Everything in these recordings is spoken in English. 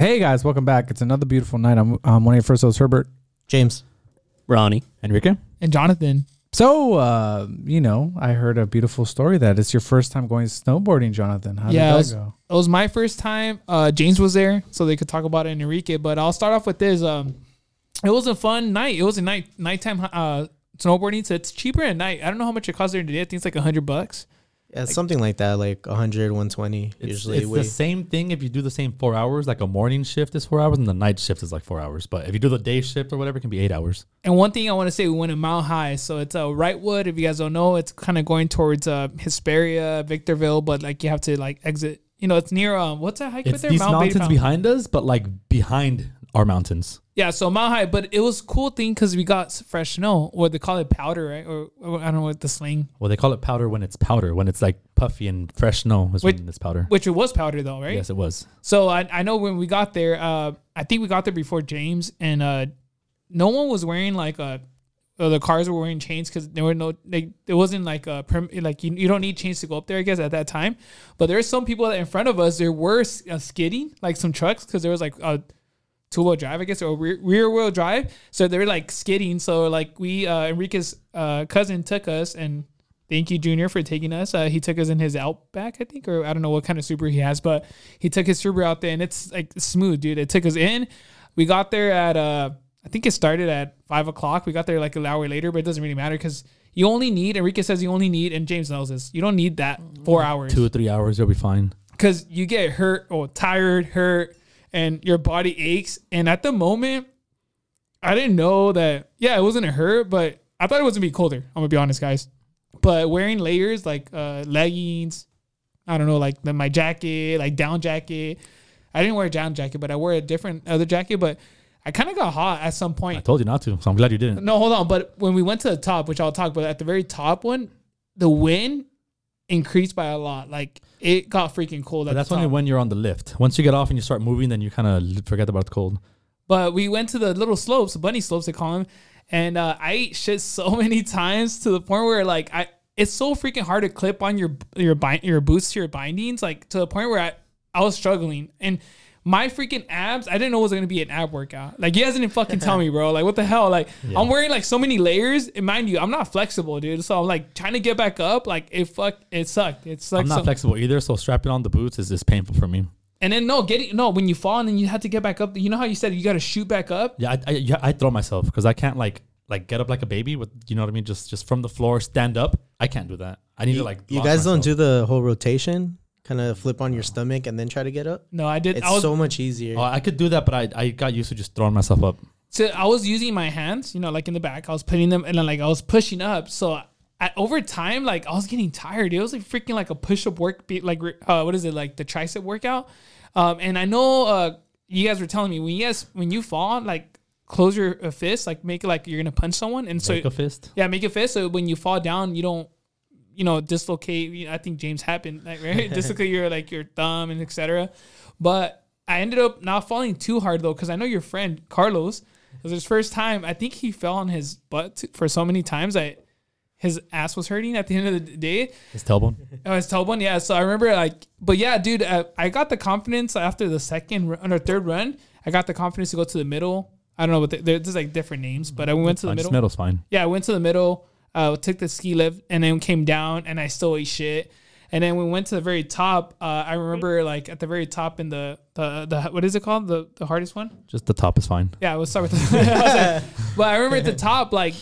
Hey guys, welcome back. It's another beautiful night. I'm, I'm one of your first hosts, Herbert. James. Ronnie. Enrique. And Jonathan. So, uh, you know, I heard a beautiful story that it's your first time going snowboarding, Jonathan. How Yeah, it was- go? It was my first time. Uh, James was there, so they could talk about it in Enrique. But I'll start off with this. Um, it was a fun night. It was a night nighttime uh, snowboarding, so it's cheaper at night. I don't know how much it costs there today. I think it's like a hundred bucks. Yeah, something like that, like 100, 120 It's, usually. it's we- the same thing if you do the same four hours. Like a morning shift is four hours and the night shift is like four hours. But if you do the day shift or whatever, it can be eight hours. And one thing I want to say, we went to Mount High, so it's a uh, Wrightwood. If you guys don't know, it's kind of going towards uh, Hesperia, Victorville, but like you have to like exit. You know, it's near um, what's that hike right It's there? these Mount mountains Bayfront. behind us, but like behind our mountains. Yeah, so Mount High, but it was cool thing because we got fresh snow, or they call it powder, right? Or, or I don't know what the slang. Well, they call it powder when it's powder. When it's like puffy and fresh snow is Wait, when it's powder. Which it was powder though, right? Yes, it was. So I, I know when we got there, uh, I think we got there before James, and uh, no one was wearing like a. The cars were wearing chains because there were no. They, it wasn't like a perm, like you, you don't need chains to go up there. I guess at that time, but there were some people that in front of us. There were uh, skidding like some trucks because there was like a two wheel drive, I guess, or rear, rear wheel drive. So they were like skidding. So like we uh, Enrique's uh, cousin took us and. Thank you, Junior, for taking us. Uh, he took us in his Outback, I think, or I don't know what kind of Subaru he has, but he took his Subaru out there, and it's like smooth, dude. It took us in. We got there at uh, I think it started at five o'clock. We got there like an hour later, but it doesn't really matter because you only need. Enrique says you only need, and James knows this. You don't need that four hours Two or three hours, you'll be fine. because you get hurt or tired, hurt, and your body aches. And at the moment, I didn't know that. Yeah, it wasn't a hurt, but I thought it was gonna be colder. I'm gonna be honest, guys. But wearing layers like uh, leggings, I don't know, like the, my jacket, like down jacket. I didn't wear a down jacket, but I wore a different other jacket. But I kind of got hot at some point. I told you not to, so I'm glad you didn't. No, hold on. But when we went to the top, which I'll talk about, at the very top one, the wind increased by a lot. Like it got freaking cold. But at that's only when you're on the lift. Once you get off and you start moving, then you kind of forget about the cold. But we went to the little slopes, bunny slopes they call them, and uh, I ate shit so many times to the point where like I, it's so freaking hard to clip on your your bind your boots to your bindings, like to the point where I I was struggling and. My freaking abs, I didn't know it was gonna be an ab workout. Like you guys didn't fucking tell me, bro. Like what the hell? Like I'm wearing like so many layers. And mind you, I'm not flexible, dude. So I'm like trying to get back up. Like it fuck, it sucked. It sucked. I'm not so- flexible either, so strapping on the boots is, just painful for me. and then no, getting no when you fall and then you have to get back up. You know how you said you got to shoot back up. Yeah, I, I, yeah, I throw myself because I can't like like get up like a baby with you know what I mean. Just just from the floor, stand up. I can't do that. I need to like. you block guys don't do the whole rotation, kind of flip on your stomach and then try to get up? No, I did. It's I was so much easier. Oh, I could do that, but I, I got used to just throwing myself up. So I was using my hands, you know, like in the back. I was putting them and then like I was pushing up. So I, over time, like I was getting tired. It was like freaking like a push up work, be- like uh, what is it, like the tricep workout. Um, and I know uh, you guys were telling me when you guys when you fall, like close your uh, fist, like make it like you're gonna punch someone. And so Make a fist. yeah, make a fist. So when you fall down, you don't, you know, dislocate. you know, I think James happened, like right, dislocate your like your thumb and etc. But I ended up not falling too hard though, because I know your friend Carlos. It was his first time. I think he fell on his butt for so many times. I his ass was hurting at the end of the day. His tailbone. Oh, his tailbone, yeah. So I remember like, but yeah, dude, uh, I got the confidence after the second run or third run. I got the confidence to go to the middle. I don't know what the, there's like different names, but I went to the Fine, middle. Just middle's fine. Yeah, I went to the middle, uh, took the ski lift, and then came down, and I still ate shit. And then we went to the very top. Uh, I remember like at the very top in the the, the what is it called the the hardest one? Just the top is fine. Yeah, we'll start with. The, I was like- but I remember at the top like.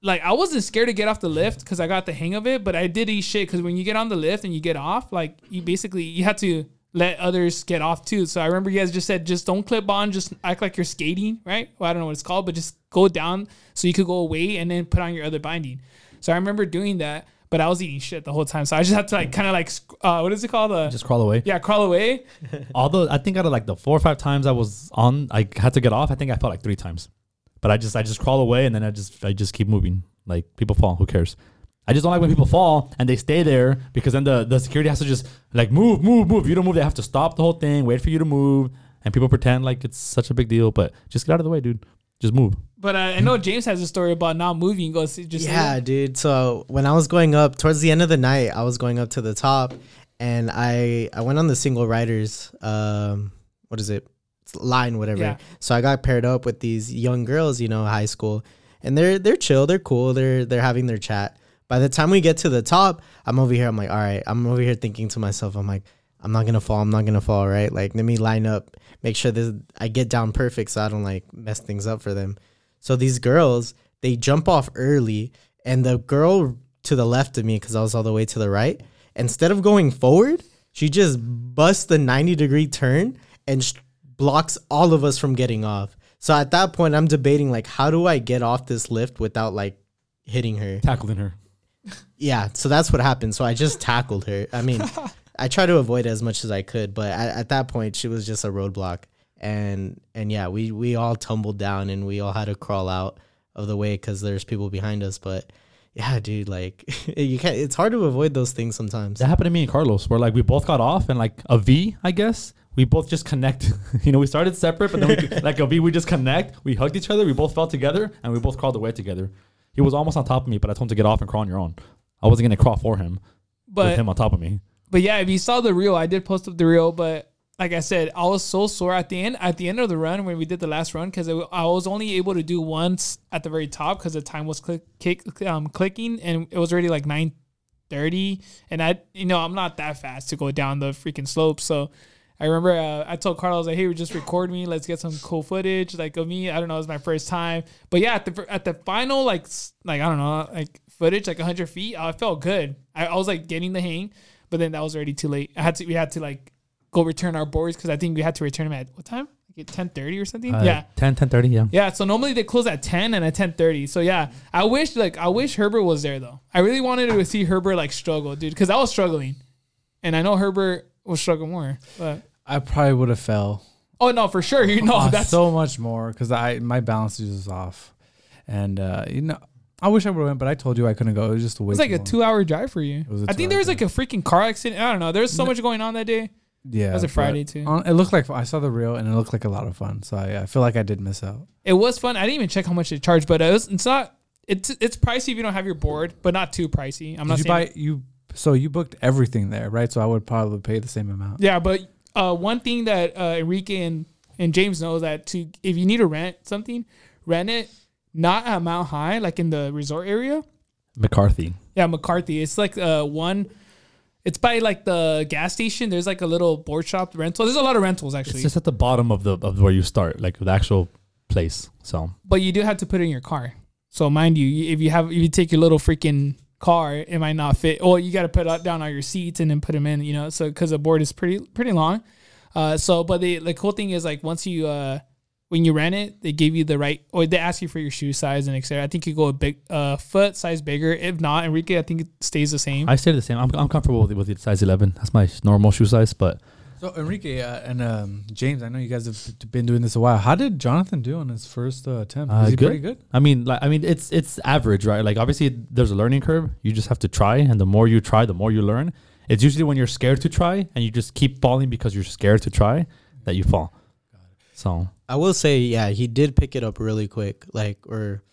Like I wasn't scared to get off the lift because I got the hang of it, but I did eat shit because when you get on the lift and you get off, like you basically you have to let others get off too. So I remember you guys just said just don't clip on, just act like you're skating, right? Well, I don't know what it's called, but just go down so you could go away and then put on your other binding. So I remember doing that, but I was eating shit the whole time. So I just had to like kind of like uh, what is it called? Uh, Just crawl away. yeah, crawl away. Although I think out of like the four or five times I was on, I had to get off. I think I felt like three times, but I just I just crawl away and then I just I just keep moving. Like people fall, who cares? I just don't like when people fall and they stay there because then the, the security has to just like move, move, move. If you don't move, they have to stop the whole thing, wait for you to move, and people pretend like it's such a big deal. But just get out of the way, dude. Just move. But uh, I know James has a story about not moving. Go see, just yeah, dude. So when I was going up towards the end of the night, I was going up to the top, and I I went on the single riders. Um, what is it? line, whatever. Yeah. So I got paired up with these young girls, you know, high school, and they're they're chill, they're cool, they're they're having their chat. By the time we get to the top, I'm over here. I'm like, all right. I'm over here thinking to myself, I'm like, I'm not gonna fall. I'm not gonna fall. Right? Like, let me line up, make sure this I get down perfect, so I don't like mess things up for them. So these girls, they jump off early, and the girl to the left of me, because I was all the way to the right, instead of going forward, she just busts the 90 degree turn and sh- blocks all of us from getting off. So at that point, I'm debating like, how do I get off this lift without like hitting her? Tackling her. Yeah, so that's what happened. So I just tackled her. I mean, I tried to avoid it as much as I could, but at, at that point, she was just a roadblock. And and yeah, we we all tumbled down and we all had to crawl out of the way because there's people behind us. But yeah, dude, like you can't. It's hard to avoid those things sometimes. That happened to me and Carlos, where like we both got off and like a V, I guess. We both just connect. you know, we started separate, but then we, like a V, we just connect. We hugged each other. We both fell together, and we both crawled away together. He was almost on top of me, but I told him to get off and crawl on your own. I wasn't gonna crawl for him with But him on top of me. But yeah, if you saw the reel, I did post up the reel. But like I said, I was so sore at the end. At the end of the run, when we did the last run, because I was only able to do once at the very top because the time was click, kick, um, clicking, and it was already like nine thirty. And I, you know, I'm not that fast to go down the freaking slope. So I remember uh, I told Carl, I was like, "Hey, just record me. Let's get some cool footage, like of me. I don't know, it was my first time, but yeah, at the at the final, like like I don't know, like footage, like 100 feet, I felt good. I, I was like getting the hang, but then that was already too late. I had to we had to like go return our boards because I think we had to return them at what time? Like 10:30 or something. Uh, yeah. 10, 10 30, yeah. Yeah, so normally they close at 10 and at 10:30. So yeah, I wish like I wish Herbert was there though. I really wanted to see Herbert like struggle, dude, cuz I was struggling. And I know Herbert will struggle more. But I probably would have fell. oh no, for sure. You know, Oh, that's so much more because I my balance is just off, and uh, you know I wish I would have went, but I told you I couldn't go. It was just a it was like a 2-hour drive for you. I think there was like a freaking car accident. I don't know. There was so much going on that day. Yeah, It was a Friday too. on- it looked like I saw the reel and it looked like a lot of fun. So I, I feel like I did miss out. It was fun. I didn't even check how much it charged, but it was, it's not it's it's pricey if you don't have your board, but not too pricey. I'm not Did you saying buy you? So you booked everything there, right? So I would probably pay the same amount. Yeah, but uh, one thing that uh, Enrique and, and James know that to if you need to rent something, rent it not at Mount High, like in the resort area. McCarthy. Yeah, McCarthy. It's like uh, one. It's by like the gas station. There's like a little board shop rental. There's a lot of rentals actually. It's just at the bottom of the of where you start, like the actual place. So but you do have to put it in your car. So mind you, if you have if you take your little freaking car, it might not fit. Or you got to put down all your seats and then put them in. You know, so because the board is pretty pretty long. Uh, so but the the cool thing is like once you uh when you rent it, they give you the right or they ask you for your shoe size and etc. I think you go a big uh foot size bigger. If not, Enrique, I think it stays the same. I stay the same. I'm, I'm comfortable with, with the size 11. That's my normal shoe size. But So Enrique uh, and um, James, I know you guys have been doing this a while. How did Jonathan do on his first uh, attempt? Uh, Was he good. pretty good? I mean, like I mean, it's it's average, right? Like obviously, there's a learning curve. You just have to try, and the more you try, the more you learn. It's usually when you're scared to try, and you just keep falling because you're scared to try, that you fall. So I will say, yeah, he did pick it up really quick, like or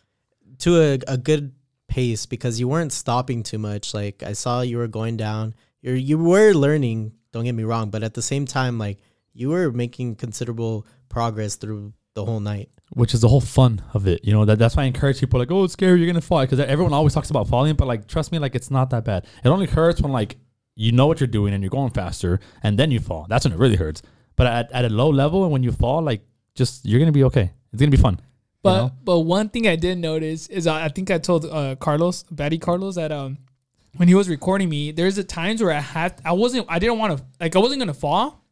to a, a good pace because you weren't stopping too much. Like I saw you were going down. You you were learning. Don't get me wrong, but at the same time, like you were making considerable progress through the whole night. which is the whole fun of it. You know, that, that's why I encourage people like, oh, it's scary, you're gonna fall. Because everyone always talks about falling, but like, trust me, like, it's not that bad. It only hurts when like you know what you're doing and you're going faster, and then you fall. That's when it really hurts. But at, at a low level, and when you fall, like, just you're gonna be okay. It's gonna be fun. But you know? but one thing I did notice is uh, I think I told uh, Carlos, Baddie Carlos, that um when he was recording me, there's a times where I had I wasn't I didn't want to like I wasn't gonna fall,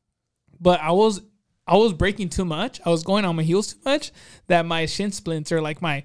but I was I was breaking too much. I was going on my heels too much that my shin splints or like my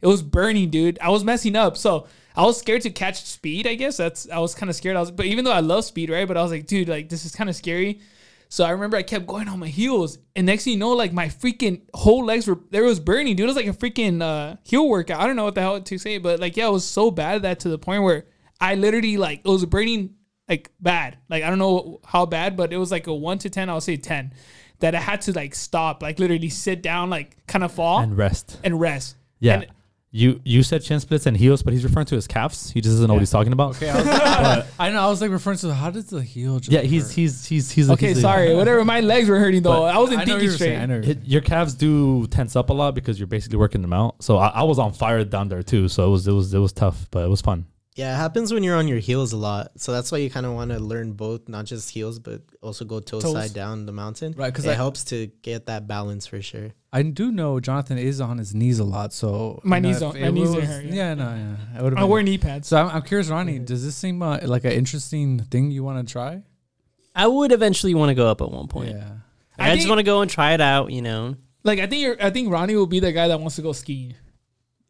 it was burning, dude. I was messing up. So I was scared to catch speed, I guess. That's I was kind of scared. I was but even though I love speed, right? But I was like, dude, like this is kind of scary. So I remember I kept going on my heels, and next thing you know, like my freaking whole legs were there was burning, dude. It was like a freaking uh, heel workout. I don't know what the hell to say, but like yeah, it was so bad that to the point where I literally like it was burning like bad. Like I don't know how bad, but it was like a one to ten. I'll say ten. That I had to like stop, like literally sit down, like kind of fall and rest. and rest. Yeah. And You you said shin splints and heels, but he's referring to his calves. He just doesn't know what he's talking about. Okay, I, was, I, I know. I was like referring to how does the heel? Just Yeah, he's hurt? he's he's he's Okay, he's a- sorry. Whatever. My legs were hurting though. But I wasn't I know thinking you were saying, straight. I know. It, your calves do tense up a lot because you're basically working them out. So I, I was on fire down there too. So it was it was it was tough, but it was fun. Yeah, it happens when you're on your heels a lot. So that's why you kind of want to learn both, not just heels, but also go toe Toes. side down the mountain. Right, 'cause it I- helps to get that balance for sure. I do know Jonathan is on his knees a lot, so My you know, knees if don't- it my knees was- don't hurt, yeah. Yeah, no, yeah. It would've I been- wear knee pads. So I'm, I'm curious, Ronnie. Does this seem uh, like an interesting thing you want to try? I would eventually want to go up at one point. Yeah. I, I just think- want to go and try it out. You know, Like I think you're, I think Ronnie will be the guy that wants to go skiing.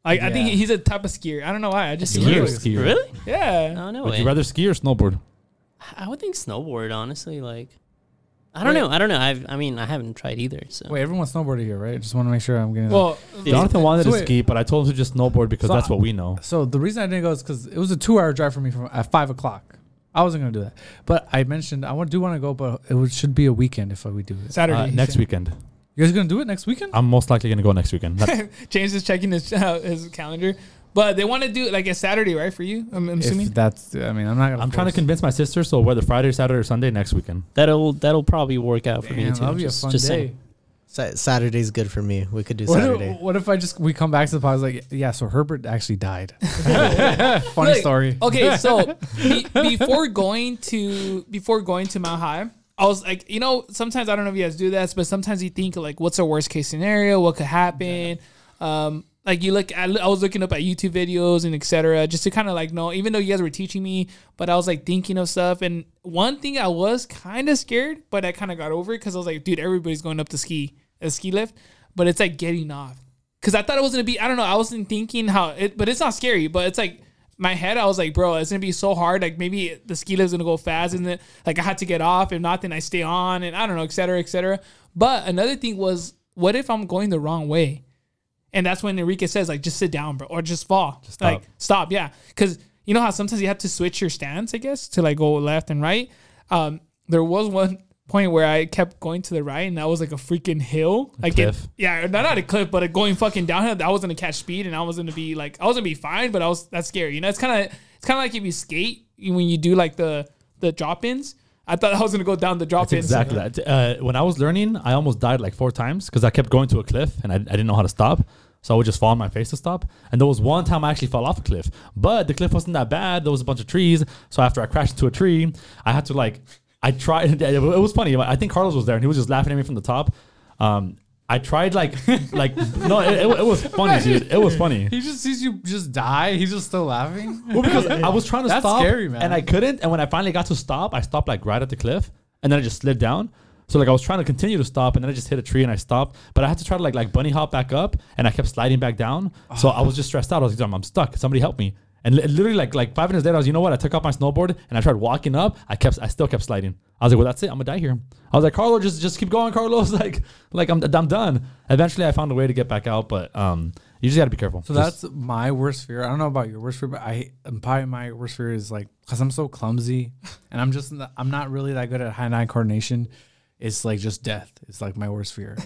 Like I think Yeah. he's a type of skier. I don't know why. I just see Skier, him. skier. really? Yeah. No, no Would way. you rather ski or snowboard? I would think snowboard. Honestly, like, I don't Wait. know. I don't know. I've, I mean, I haven't tried either. So Wait, everyone's snowboarding here, right? Just want to make sure I'm getting. Well, Yeah. Jonathan wanted So to wait. ski, but I told him to just snowboard because So that's I- what we know. So the reason I didn't go is because it was a two-hour drive for me from at five o'clock. I wasn't gonna do that, but I mentioned I want do want to go, but it would, should be a weekend if I we do it. Saturday Uh, he next said. weekend. You guys gonna do it next weekend? I'm most likely gonna go next weekend. James is checking his uh, his calendar, but they want to do it like a Saturday, right? For you, I'm, I'm assuming. If that's, I mean, I'm not gonna. I'm trying to convince my sister. So whether Friday, Saturday, or Sunday next weekend. that'll that'll probably work out for me Damn, too. that'll be just, a fun just day. saying. Sa- Saturday's good for me. We could do What Saturday. if, what if I just we come back to the podcast like yeah so Herbert actually died. Funny Look, story. Okay, so be, before going to before going to Mount High, I was like, you know, sometimes I don't know if you guys do this, but sometimes you think like, what's the worst case scenario? What could happen? Um, like you look, I, I was looking up at YouTube videos and etc. just to kind of like know, even though you guys were teaching me, but I was like thinking of stuff. And one thing I was kind of scared, but I kind of got over it because I was like, dude, everybody's going up the ski, a ski lift, but it's like getting off. Cause I thought it was gonna be, I don't know, I wasn't thinking how it, but it's not scary, but it's like my head, I was like, bro, it's gonna be so hard. Like maybe the ski lift's gonna go fast, and then like I had to get off. If not, then I stay on, and I don't know, et cetera, et cetera. But another thing was, what if I'm going the wrong way? And that's when Enrique says, like, just sit down, bro, or just fall. Just stop. Like stop, yeah. Because you know how sometimes you have to switch your stance, I guess, to like go left and right. Um, there was one point where I kept going to the right, and that was like a freaking hill. Like it- yeah, not not a cliff, but going fucking downhill. That was gonna catch speed, and I was gonna be like, I was gonna be fine, but I was that's scary. You know, it's kind of it's kind of like if you skate when you do like the the drop ins. I thought I was gonna go down the drop That's ins. exactly that. Uh, when I was learning, I almost died like four times because I kept going to a cliff and I, I didn't know how to stop. So I would just fall on my face to stop. And there was one time I actually fell off a cliff, but the cliff wasn't that bad. There was a bunch of trees. So after I crashed into a tree, I had to like, I tried. It was funny. I think Carlos was there and he was just laughing at me from the top. Um, I tried like, like no, it, it, it was funny, dude. It was funny. He just sees you just die. He's just still laughing. Well, because I was trying to That's stop, scary, man. and I couldn't. And when I finally got to stop, I stopped like right at the cliff, and then I just slid down. So like I was trying to continue to stop, and then I just hit a tree and I stopped. But I had to try to like like bunny hop back up, and I kept sliding back down. So I was just stressed out. I was like, I'm stuck. Somebody help me! And li- literally like like five minutes later, I was, you know what? I took off my snowboard and I tried walking up. I kept, I still kept sliding. I was like, well, that's it. I'm gonna die here. I was like, Carlo, just just keep going, Carlos. Like like I'm I'm done. Eventually, I found a way to get back out, but um, you just gotta be careful. So Just- that's my worst fear. I don't know about your worst fear, but I probably my worst fear is like because I'm so clumsy and I'm just not- I'm not really that good at hand eye coordination. It's like just death. It's like my worst fear.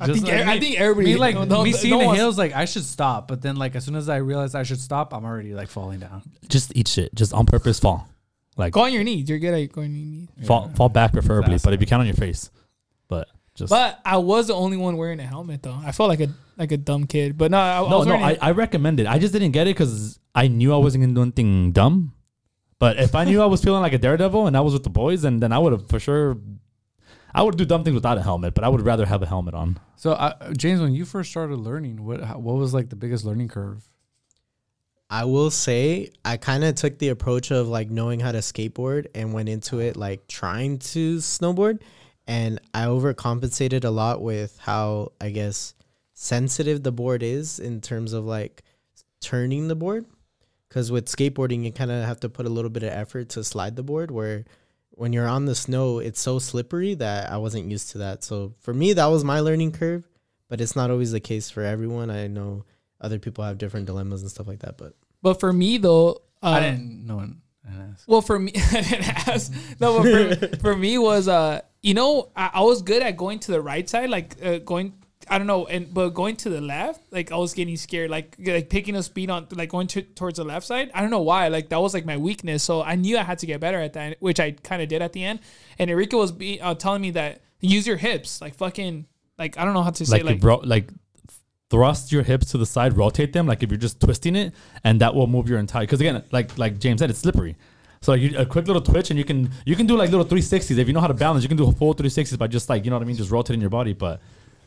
I think, like I think everybody me like no- no- me no seeing the hills like I should stop, but then like as soon as I realize I should stop, I'm already like falling down. just eat shit. Just on purpose, fall. Like Go on your knees. You're good at going on your knees. fall fall back preferably, Fast. but if you count on your face. But just But I was the only one wearing a helmet though. I felt like a like a dumb kid. But no, I, I no, was no, I, it. I recommend it. I just didn't get it because I knew I wasn't gonna do anything dumb. But if I knew I was feeling like a daredevil and I was with the boys, and then I would have for sure. I would do dumb things without a helmet, but I would rather have a helmet on. So uh, James, when you first started learning, what how, what was like the biggest learning curve? I will say I kind of took the approach of like knowing how to skateboard and went into it like trying to snowboard and I overcompensated a lot with how I guess sensitive the board is in terms of like turning the board cuz with skateboarding you kind of have to put a little bit of effort to slide the board where when you're on the snow it's so slippery that I wasn't used to that. So for me that was my learning curve, but it's not always the case for everyone. I know other people have different dilemmas and stuff like that, but but for me though, uh, I didn't know. one. I didn't ask. Well, for me, I didn't ask. no, but for, for me was uh, you know, I, I was good at going to the right side, like uh, going I don't know, and but going to the left, like I was getting scared, like like picking up speed on like going to, towards the left side. I don't know why, like that was like my weakness. So I knew I had to get better at that, which I kind of did at the end. And Enrique was be, uh, telling me that use your hips, like fucking, like I don't know how to say, like like like, ro- like thrust your hips to the side, rotate them, like if you're just twisting it, and that will move your entire. Because again, like like James said, it's slippery. So like you, a quick little twitch, and you can you can do like little 360s if you know how to balance. You can do a full 360s by just like you know what I mean, just rotating your body. But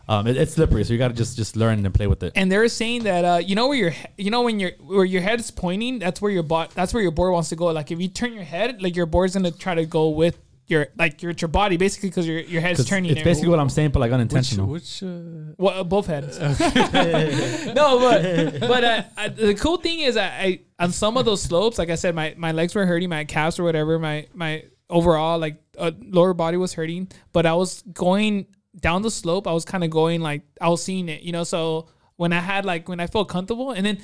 um, it, it's slippery, so you got to just just learn and play with it. and they're saying that uh, you know where your he- you know when your where your head is pointing, that's where your bot that's where your board wants to go. Like if you turn your head, like your board's gonna try to go with your like your, your body basically because your your head's 'Cause turning. It's basically what I'm saying, but like Which, unintentional. which uh, Well, uh, both heads. no, but but uh, I, the cool thing is, I, I on some of those slopes, like I said, my, my legs were hurting, my calves or whatever, my my overall like uh, lower body was hurting, but I was going down the slope. I was kind of going like I was seeing it, you know. So when I had like when I felt comfortable, and then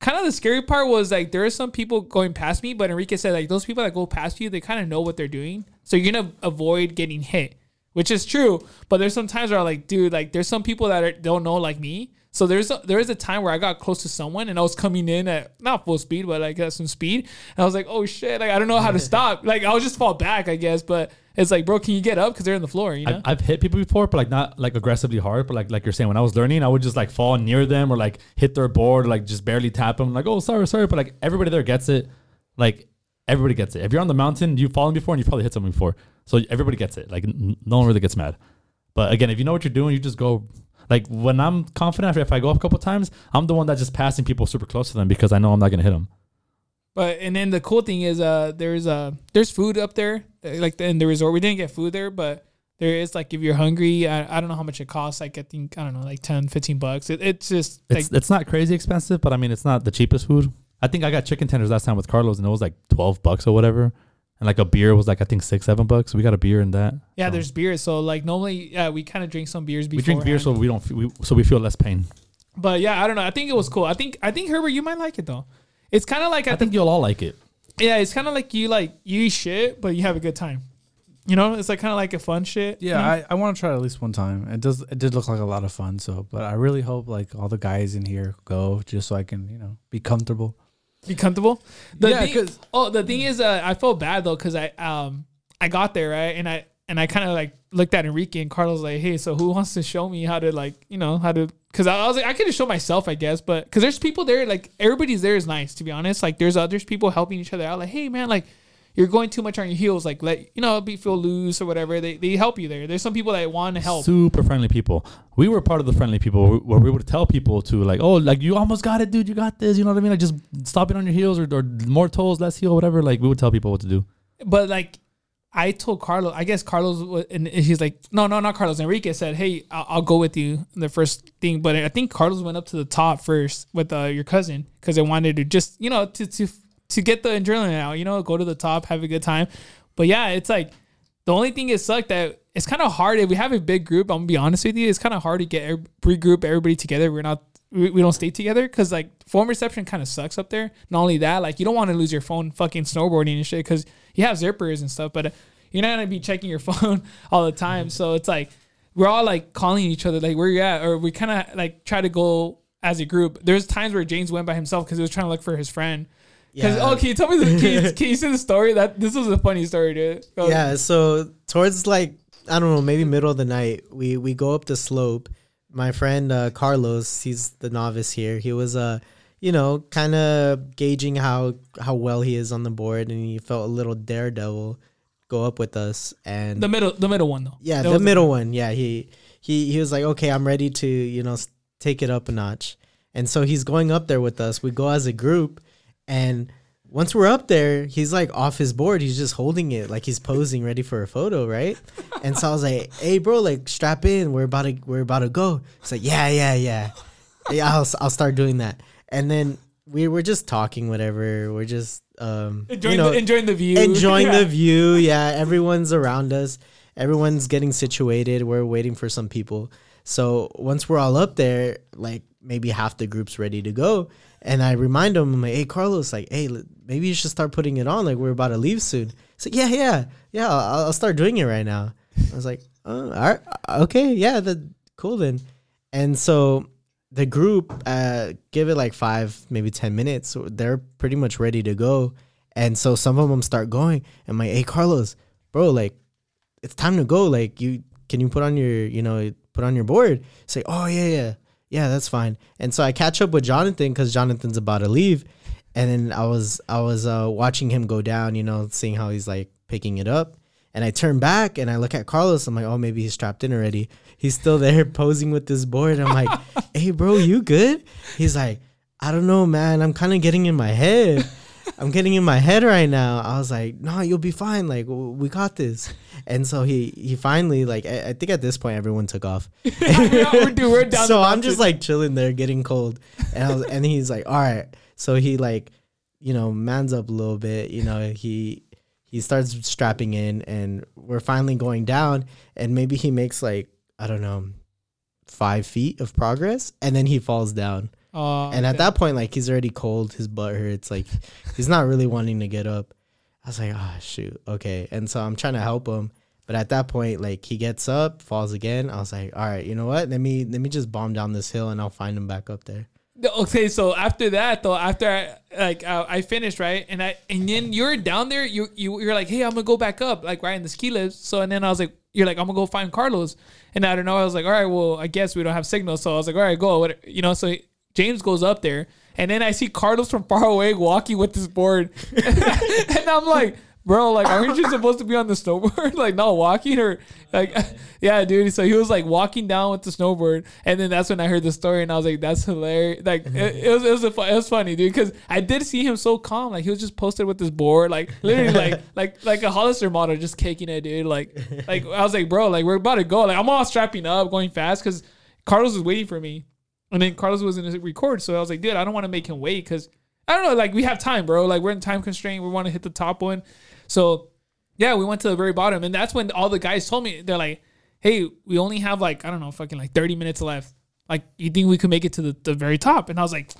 kind of the scary part was like there are some people going past me, but Enrique said like those people that go past you, they kind of know what they're doing, so you're gonna avoid getting hit which is true. But there's some times where I'm like, dude, like there's some people that are, don't know like me. So there's a, there is a time where I got close to someone and I was coming in at not full speed, but like at some speed, and I was like, oh shit, like I don't know how to stop. Like I'll just fall back, I guess. But it's like, bro, can you get up? Because they're in the floor, you know. I've, I've hit people before, but like not like aggressively hard. But like like you're saying, when I was learning, I would just like fall near them or like hit their board, or, like just barely tap them. Like oh sorry sorry, but like everybody there gets it. Like everybody gets it. If you're on the mountain, you've fallen before and you've probably hit someone before, so everybody gets it. Like n- no one really gets mad. But again, if you know what you're doing, you just go. Like when I'm confident, if I go up a couple times, I'm the one that's just passing people super close to them because I know I'm not gonna hit them. But and then the cool thing is, uh, there's uh, there's food up there, uh, like in the resort. We didn't get food there, but there is like if you're hungry, I, I don't know how much it costs. Like I think I don't know, like 10, 15 bucks. It, it's just like It's it's not crazy expensive, but I mean it's not the cheapest food. I think I got chicken tenders last time with Carlos, and it was like twelve bucks or whatever. And like a beer was like I think six seven bucks. We got a beer in that. yeah, So- there's beer. So like normally, yeah, we kind of drink some beers before. we drink beer so we don't we, so we feel less pain. But yeah, I don't know. I think it was cool. I think I think Herbert, you might like it though. It's kind of like I think you'll all like it. yeah, it's kind of like you like you eat shit, but you have a good time. You know, it's like kind of like a fun shit. yeah, you know? I, I want to try it at least one time. It does it did look like a lot of fun. So, but I really hope like all the guys in here go just so I can you know be comfortable. Be comfortable. The Yeah, thing, 'cause- oh, the thing is, uh, I felt bad though because I um I got there right, and I and I kind of like looked at Enrique and Carlos like, hey, so who wants to show me how to like you know how to? Because I, I was like, I could just show myself, I guess, but because there's people there, like everybody's there is nice to be honest. Like there's others people helping each other out, like, hey man, like. You're going too much on your heels, like let you know, be feel loose or whatever. They, they help you there. There's some people that want to help. Super friendly people. We were part of the friendly people where we- would tell people to like, oh, like you almost got it, dude. You got this. You know what I mean? Like just stop it on your heels or, or more toes, less heel, whatever. Like we would tell people what to do. But like, I told Carlos, I guess Carlos, and he's like, no, no, not Carlos. Enrique said, hey, I'll, I'll go with you the first thing. But I think Carlos went up to the top first with uh, your cousin because they wanted to just, you know, to to to get the adrenaline out, you know, go to the top, have a good time. But yeah, it's like the only thing is sucked that it's kind of hard if we have a big group. I'm gonna be honest with you, it's kind of hard to get regroup everybody together. We're not. We, we don't stay together because like phone reception kind of sucks up there. Not only that, like you don't want to lose your phone fucking snowboarding and shit because you have zippers and stuff, but uh, you're not gonna be checking your phone all the time. So it's like we're all like calling each other like where you at, or we kind of like try to go as a group. There's times where James went by himself because he was trying to look for his friend. Cause, Yeah. oh, can you tell me the can you, can you see the story? That this was a funny story, dude. Go. Yeah, so towards like I don't know, maybe middle of the night, we we go up the slope. My friend uh, Carlos, he's the novice here. He was uh, you know, kind of gauging how how well he is on the board, and he felt a little daredevil go up with us. And the middle, the middle one though. yeah, That the middle one. Yeah, he he he was like, okay, I'm ready to you know take it up a notch. And so he's going up there with us. We go as a group, and once we're up there, he's like off his board. He's just holding it like he's posing, ready for a photo, right? and so I was like, "Hey, bro, like strap in. We're about to we're about to go." He's like, "Yeah, yeah, yeah, yeah. I'll I'll start doing that." And then we were just talking, whatever. We're just um, enjoying, you know, the, enjoying the view. enjoying Yeah. the view. Yeah, everyone's around us. Everyone's getting situated. We're waiting for some people. So once we're all up there, like maybe half the group's ready to go, and I remind him, I'm like, "Hey, Carlos, like, hey, maybe you should start putting it on. Like, we're about to leave soon." He's like, "Yeah, yeah, yeah. I'll, I'll start doing it right now." I was like, "Oh, all right, okay, yeah, the, cool then." And so the group uh, give it like five, maybe ten minutes. They're pretty much ready to go. And so some of them start going. And I'm like, hey Carlos, bro, like it's time to go. Like you can you put on your, you know, put on your board. Say, oh yeah, yeah. Yeah, that's fine. And so I catch up with Jonathan because Jonathan's about to leave. And then I was I was uh, watching him go down, you know, seeing how he's like picking it up. And I turn back and I look at Carlos. I'm like, oh, maybe he's trapped in already. He's still there posing with this board. I'm like, hey, bro, you good? He's like, I don't know, man. I'm kind of getting in my head. I'm getting in my head right now. I was like, no, you'll be fine. Like, we got this. And so he he finally like I, I think at this point everyone took off. we're, dude, we're down so I'm just like chilling there, getting cold, and I was, and he's like, all right. So he like, you know, mans up a little bit. You know, he he starts strapping in, and we're finally going down, and maybe he makes like I don't know, five feet of progress, and then he falls down. Uh, And at that point, like he's already cold, his butt hurts, like he's not really wanting to get up. I was like, oh shoot, okay. And so I'm trying to help him, but at that point, like he gets up, falls again. I was like, all right, you know what? Let me let me just bomb down this hill, and I'll find him back up there. Okay, so after that though, after I like uh, I finished right, and I and then you're down there, you you you're like, hey, I'm gonna go back up, like right in the ski lifts. So and then I was like, you're like, I'm gonna go find Carlos, and I don't know, I was like, all right, well, I guess we don't have signal, so I was like, all right, go, you know. So James goes up there, and then I see Carlos from far away walking with this board, and I'm like. Bro, like, aren't you supposed to be on the snowboard? like, not walking or like, yeah, dude. So he was like walking down with the snowboard, and then that's when I heard the story, and I was like, that's hilarious. Like, it, it was, it was, a, fu- it was funny, dude, because I did see him so calm. Like, he was just posted with this board, like, literally, like, like, like a Hollister model, just kicking it, dude. Like, like I was like, bro, like, we're about to go. Like, I'm all strapping up, going fast, because Carlos was waiting for me, and then Carlos was going to record, so I was like, dude, I don't want to make him wait, because I don't know, like, we have time, bro. Like, we're in time constraint. We want to hit the top one. So yeah, we went to the very bottom, and that's when all the guys told me they're like, "Hey, we only have like I don't know, fucking like thirty minutes left. Like, you think we could make it to the, the very top?" And I was like,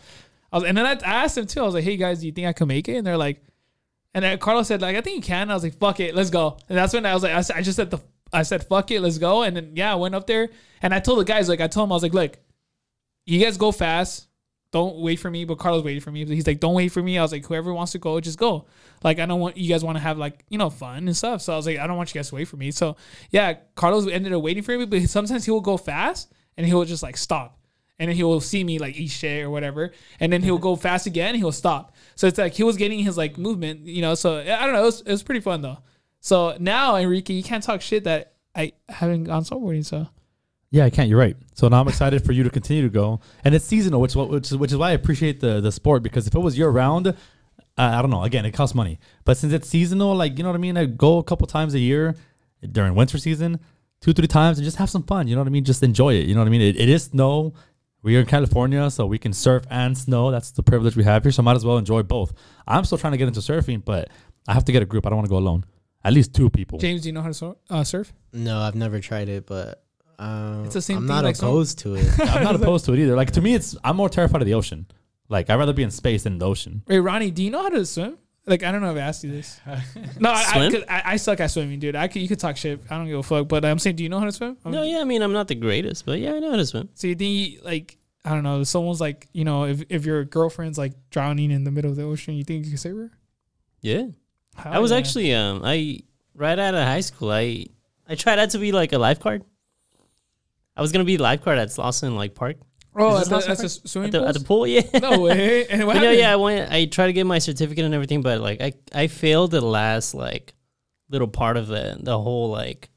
"I was," and then I asked them too. I was like, "Hey guys, do you think I could make it?" And they're like, and then Carlos said like, "I think you can." And I was like, "Fuck it, let's go." And that's when I was like, I just said the I said, "Fuck it, let's go." And then yeah, I went up there, and I told the guys like, I told them I was like, "Look, you guys go fast." Don't wait for me, but Carlos waited for me. He's like, "Don't wait for me." I was like, "Whoever wants to go, just go." Like, I don't want you guys want to have like you know fun and stuff. So I was like, "I don't want you guys to wait for me." So yeah, Carlos ended up waiting for me, but sometimes he will go fast and he will just like stop, and then he will see me like eat shit or whatever, and then he'll go fast again. He'll stop. So it's like he was getting his like movement, you know. So I don't know. It was, it was pretty fun though. So now Enrique, you can't talk shit that I haven't gone snowboarding. So Yeah, I can't. You're right. So now I'm excited for you to continue to go, and it's seasonal, which is which is which is why I appreciate the the sport because if it was year round, uh, I don't know. Again, it costs money, but since it's seasonal, like you know what I mean, I go a couple times a year during winter season, two three times, and just have some fun. You know what I mean? Just enjoy it. You know what I mean? It, it is snow. We are in California, so we can surf and snow. That's the privilege we have here. So I might as well enjoy both. I'm still trying to get into surfing, but I have to get a group. I don't want to go alone. At least two people. James, do you know how to sur- uh, surf? No, I've never tried it, but um, It's the same I'm thing not like snow- opposed to it. I'm not opposed to it either. Like to me, it's I'm more terrified of the ocean. Like I'd rather be in space than the ocean. Wait, Ronnie, do you know how to swim? Like, I don't know if I asked you this. No, I, I, I, I suck at swimming, dude. I could, you could talk shit. I don't give a fuck. But I'm saying, do you know how to swim? I'm- No, yeah, I mean, I'm not the greatest, but yeah, I know how to swim. So you think, you, like, I don't know, if someone's like, you know, if, if your girlfriend's like drowning in the middle of the ocean, you think you can save her? Yeah, Hell I was yeah. actually um, I right out of high school, I I tried out to be like a lifeguard. I was gonna be a lifeguard at Slauson like Park Oh, Is at the, not at the something? swimming at the, pool? at the pool. Yeah. no way. And what But no, happened? yeah, I went. I tried to get my certificate and everything, but like I, I failed the last like little part of the the whole like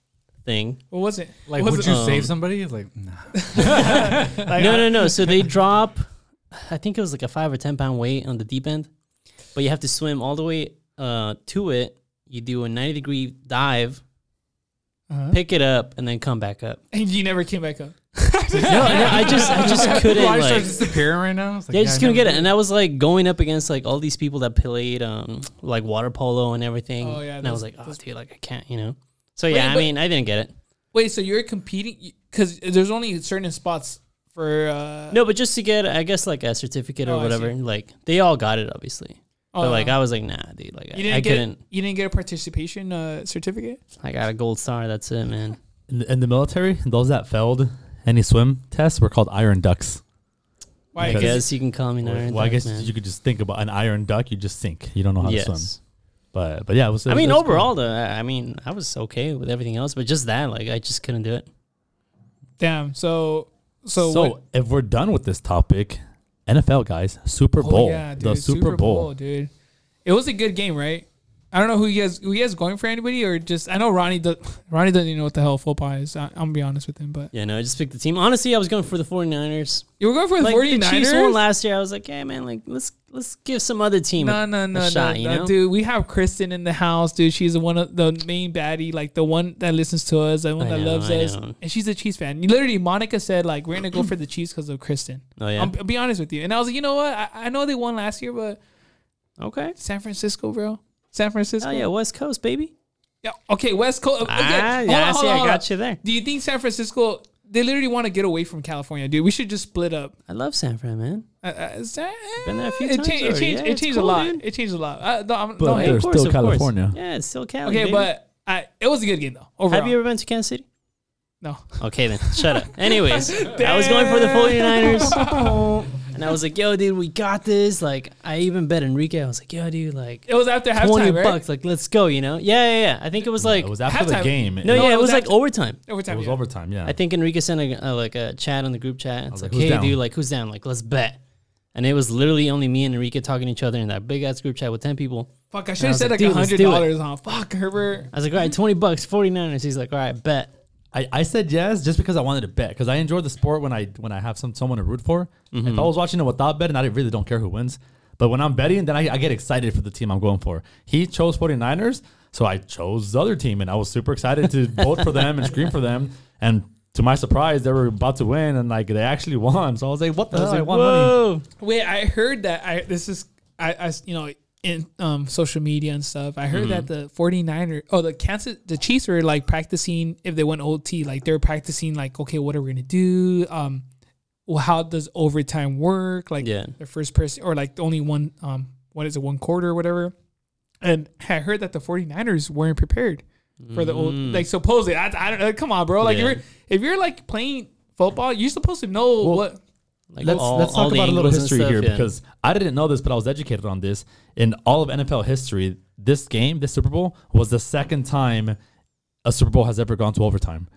thing. What was it? Like, Was would it- you Um, save somebody? Like, nah. Like, no, no, no. So they drop. I think it was like a five or ten pound weight on the deep end, but you have to swim all the way uh, to it. You do a ninety degree dive, Uh-huh. pick it up, and then come back up. And you never came back up. No, no, I just, I just couldn't Why like. disappearing right now? Like, Yeah, I just couldn't get it, and I was like going up against like all these people that played um like water polo and everything. Oh, yeah, and I was like, oh those- dude, like I can't, you know. So yeah, Wait, I but- mean, I didn't get it. Wait, so you're competing? Because there's only certain spots for. Uh, No, but just to get, I guess like a certificate Oh, or whatever. Like they all got it, obviously. Oh, but like I was like, nah, dude. Like you I, didn't I get couldn't. you didn't get a participation uh, certificate. I got a gold star. That's it, man. In the, in the military, those that failed any swim tests were called iron ducks. Why? I Because- guess you can call me an iron. well, iron I guess man. you could just think about an iron duck. You just sink. You don't know how to swim. But but yeah, it was. I mean, was cool. overall, though, I I mean, I was okay with everything else, but just that, like, I just couldn't do it. Damn. So so, So, what- if we're done with this topic, NFL guys, Super Oh, Bowl, yeah, the dude, Super, Bowl. dude. It was a good game, right? I don't know who you guys who you guys going for anybody or just I know Ronnie does, Ronnie doesn't even know what the hell football is. I, I'm gonna be honest with him, but Yeah, no, I just picked the team. Honestly, I was going for the 49ers. you were going for the Like, 49ers. the Chiefs won last year. I was like, yeah, man, like, let's let's give some other team. No, a, no, no, no, shot, you no, know? dude. We have Kristen in the house, dude. She's one of the main baddie, like the one that listens to us, the one I that know, loves I us, know. and she's a Chiefs fan. Literally, Monica said like we're gonna go for the Chiefs because of Kristen. oh, yeah. I'm, I'll be honest with you, and I was like, you know what? I, I know they won last year, but okay. San Francisco, bro, San Francisco. Oh, yeah, West Coast, baby. Yeah, Okay, West Coast. Okay, Ah, hold yeah, on, hold see, on, I got you there. Do you think San Francisco? They literally want to get away from California, dude. We should just split up. I love San Fran, man. Uh, uh, is that- Been there a few it times changed. It changed. Yeah, it it's changed cool, a lot. dude. It changed a lot. Uh, no, I'm, But no there's hate. course, still of course. California. Yeah, it's still Cali. Okay, baby. but I, it was a good game though. Overall, have you ever been to Kansas City? No. Okay, then shut up. Anyways, I was going for the 49ers. and I was like, yo, dude, we got this. Like, I even bet Enrique. I was like, yo, dude, like, It was after 20 halftime, right? bucks. Like, let's go, you know? Yeah, yeah, yeah. I think it was like, it was after the game. no, it, yeah, No, it it was was like overtime. Overtime. it was yeah. overtime. Yeah, I think Enrique sent a, a, like a chat on the group chat. It's like, like, hey, down? dude, like, who's down? Like, let's bet. And it was literally only me and Enrique talking to each other in that big ass group chat with 10 people. Fuck, I I should have said like, like $100 on. Fuck, Herbert. I was like, all right, 20 bucks, 49ers. He's like, all right, bet. I, I said yes just because I wanted to bet because I enjoy the sport when I when I have some someone to root for. Mm-hmm. If I was watching it without betting, I really don't care who wins. But when I'm betting, then I, I get excited for the team I'm going for. He chose 49ers, so I chose the other team, and I was super excited to vote for them and scream for them. And to my surprise, they were about to win, and like they actually won. So I was like, "What the I was hell? I like, won money." whoa. Wait, I heard that. I this is I, I you know in um social media and stuff. I heard that the 49er oh the Kansas the Chiefs were like practicing if they went OT like they're practicing like okay what are we gonna do um well how does overtime work like Yeah. the first person or like only one um what is it one quarter or whatever. And I heard that the 49ers weren't prepared for the old like supposedly I, I don't know come on bro like Mm. Yeah. if you're if you're like playing football you're supposed to know Well, what Like let's all- let's talk about a little history stuff, here yeah. because I didn't know this, but I was educated on this. In all of NFL history, this game, this Super Bowl, was the second time a Super Bowl has ever gone to overtime.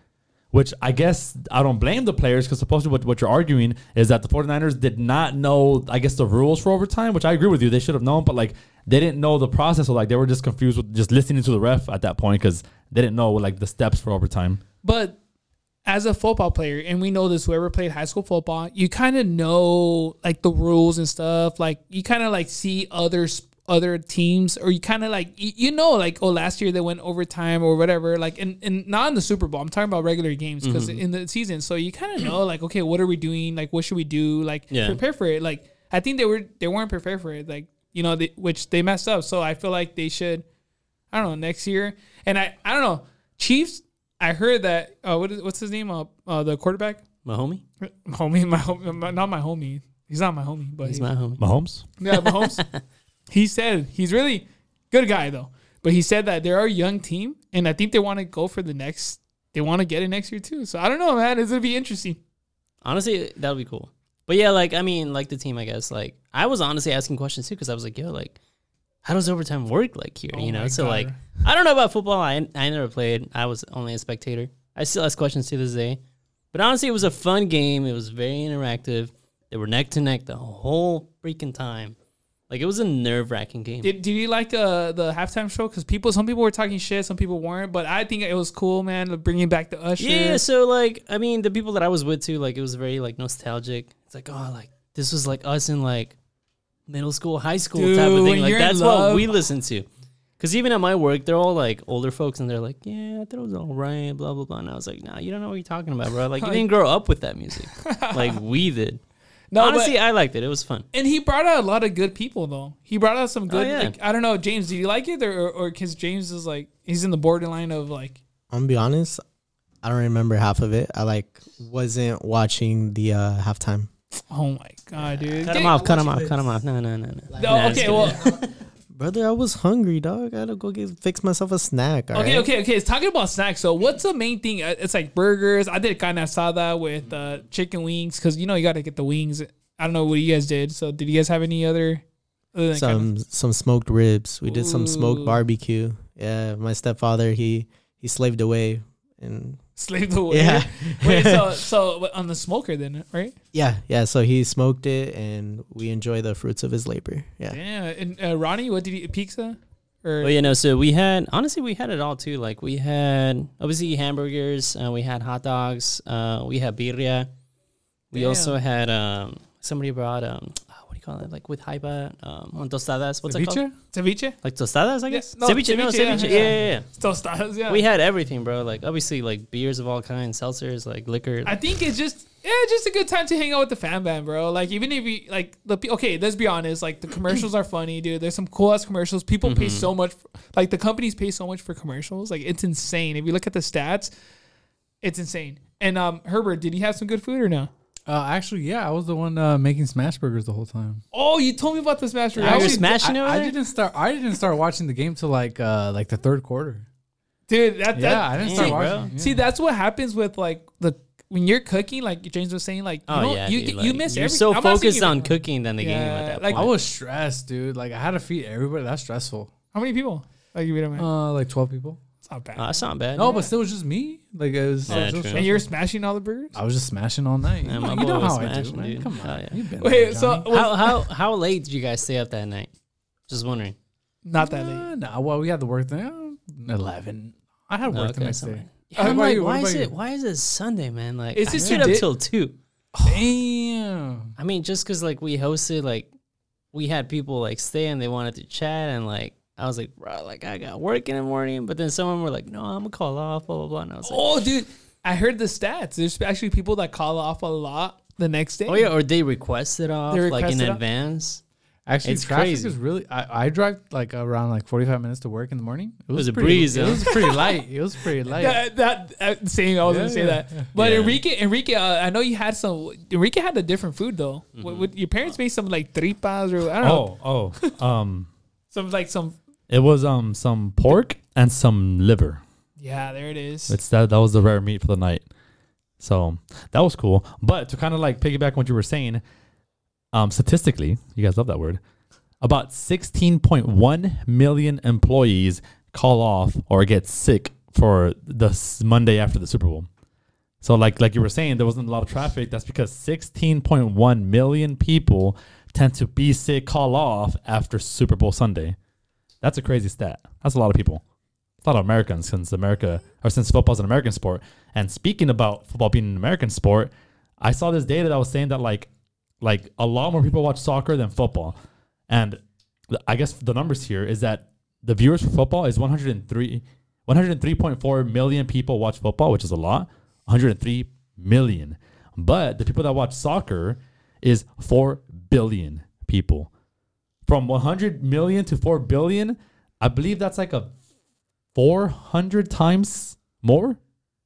Which I guess I don't blame the players because supposedly what, what you're arguing is that the 49ers did not know, I guess, the rules for overtime, which I agree with you. They should have known, but like they didn't know the process. So like they were just confused with just listening to the ref at that point because they didn't know like the steps for overtime. But as a football player, and we know this, whoever played high school football, you kind of know like the rules and stuff. Like you kind of like see others, other teams, or you kind of like you, you know like oh last year they went overtime or whatever. Like and, and not in the Super Bowl. I'm talking about regular games because Mm-hmm. in the season, so you kind of know like okay, what are we doing? Like what should we do? Like Yeah. prepare for it. Like I think they were they weren't prepared for it. Like you know they, which they messed up. So I feel like they should. I don't know next year. And I I don't know Chiefs. I heard that. Uh, what is what's his name? Uh, uh the quarterback. My homie? Homie, my homie, not my homie. He's not my homie, but He's he- my homie. Mahomes? yeah, Mahomes. he said he's really good guy though, but he said that they're a young team, and I think they want to go for the next. They want to get it next year too. So I don't know, man. It's gonna be interesting. Honestly, that would be cool. But yeah, like I mean, like the team, I guess. Like I was honestly asking questions too because I was like, yo, like, how does overtime work? Like here, Oh you know? So God. like, I don't know about football. I I never played. I was only a spectator. I still ask questions to this day. But honestly, it was a fun game. It was very interactive. They were neck to neck the whole freaking time. Like it was a nerve wracking game. Did, did you like uh, the halftime show? Because people, some people were talking shit, some people weren't. But I think it was cool, man. Bringing back the Usher. Yeah, so like I mean, the people that I was with too, like it was very like nostalgic. It's like oh, like this was like us in like middle school, high school type of thing. Like that's what we listen to. Cause even at my work, they're all like older folks, and they're like, "Yeah, I thought it was all right." Blah blah blah. And I was like, "Nah, you don't know what you're talking about, bro. Like you didn't grow up with that music, like we did." no, Honestly, but, I liked it. It was fun. and he brought out a lot of good people though. He brought out some good. Oh, yeah. like, I don't know, James. Do you like it or or because James is like he's in the borderline of like I'm gonna be honest. I don't remember half of it. I like wasn't watching the uh, halftime. Oh my god, dude! Cut Get- him off. Cut him off. Cut him off. No, no, no, no. No, Nah, okay, well, Brother, I was hungry, dog. I had to go get fix myself a snack. all Okay, right? okay, okay. It's talking about snacks. So, what's the main thing? Uh, It's like burgers. I did kind of saw with uh, chicken wings because you know you got to get the wings. I don't know what you guys did. So, did you guys have any other? other than Some some smoked ribs. We did some smoked barbecue. Yeah, my stepfather he he slaved away and slave the way? yeah Wait, so so on the smoker then, right? yeah yeah. So he smoked it and we enjoy the fruits of his labor. Yeah. Yeah. And uh, Ronnie, what did you pizza? Or Well, you know, so we had honestly we had it all too. Like we had obviously hamburgers, uh, we had hot dogs, uh, we had birria. We Damn. also had um somebody brought um what do you call it? Like with hypa um on tostadas. What's it called? Ceviche? ceviche? Like tostadas, I Yeah, guess. no, ceviche, no, ceviche, yeah, ceviche. yeah. Yeah, yeah, yeah. Tostadas, yeah. We had everything, bro. Like obviously like beers of all kinds, seltzers, like liquor. I think it's just yeah, it's just a good time to hang out with the fan band, bro. Like even if you like the okay, let's be honest. Like the commercials are funny, dude. There's some cool ass commercials. People pay so much, for, like the companies pay so much for commercials. Like it's insane. If you look at the stats, it's insane. And um, Herbert, did he have some good food or no? Uh, actually, yeah, I was the one uh, making smash burgers the whole time. Oh, you told me about the smash. Yeah, Burger. you're Actually, smashing I, I didn't start. I didn't start watching the game till like uh like the third quarter. dude. That, Yeah, that I didn't Dang, start bro. watching. yeah. see, that's what happens with like the when you're cooking. Like James was saying, like you oh know, yeah, you dude, get- you miss You're everything. so I'm focused you- on cooking than the game Yeah, at that like- I was stressed, dude. Like I had to feed everybody. That's stressful. How many people? Like you know, man, Uh, like twelve people. It's not bad. Oh, that's not bad. No, but still, it was just me. Like it was. Yeah, it was true. and you're smashing all the burgers. I was just smashing all night. Yeah, you my know, you boy know was how I do, smashing, man. dude. Come Oh, on. yeah. You've been Wait, there, so Johnny. how how how late did you guys stay up that night? Just wondering. Not that late. Uh, no, well, we had to work thing. uh, Eleven. I had work the Okay, next so- day. Yeah, What I'm about like, you? What why is about it why is it Sunday, man? Like It's I this stayed your up di- till two. Damn. I mean, just because like we hosted, like we had people like stay and they wanted to chat, and like I was like, bro, like I got work in the morning, but then someone were like, no, I'm gonna call off, blah blah blah, and I was like, Oh, dude, I heard the stats. There's actually people that call off a lot the next day. oh yeah, or they request it off They like in requested off? advance. Actually, It's traffic crazy. is really. I, I drive like around like forty five minutes to work in the morning. It was a pretty, breeze, It huh? was pretty light. It was pretty light. That, that uh, saying I was gonna say yeah, that, but Yeah. Enrique, Enrique, uh, I know you had some. Enrique had a different food though. What, what, your parents made some like tripas or I don't know, Oh, oh, um, some like some. It was um some pork and some liver. Yeah, there it is. It's that that was the rare meat for the night. So that was cool. But to kind of like piggyback on what you were saying, um, statistically, you guys love that word. About 16.1 million employees call off or get sick for the s- Monday after the Super Bowl. So like like you were saying, there wasn't a lot of traffic. That's because 16.1 million people tend to be sick, call off after Super Bowl Sunday. That's a crazy stat. That's a lot of people. It's a lot of Americans since America or since football's an American sport. And speaking about football being an American sport, I saw this data that was saying that like like a lot more people watch soccer than football. And I guess the numbers here is that the viewers for football is 103 103.4 million people watch football, which is a lot. 103 million. But the people that watch soccer is 4 billion people. From 100 million to 4 billion, I believe that's like a 400 times more.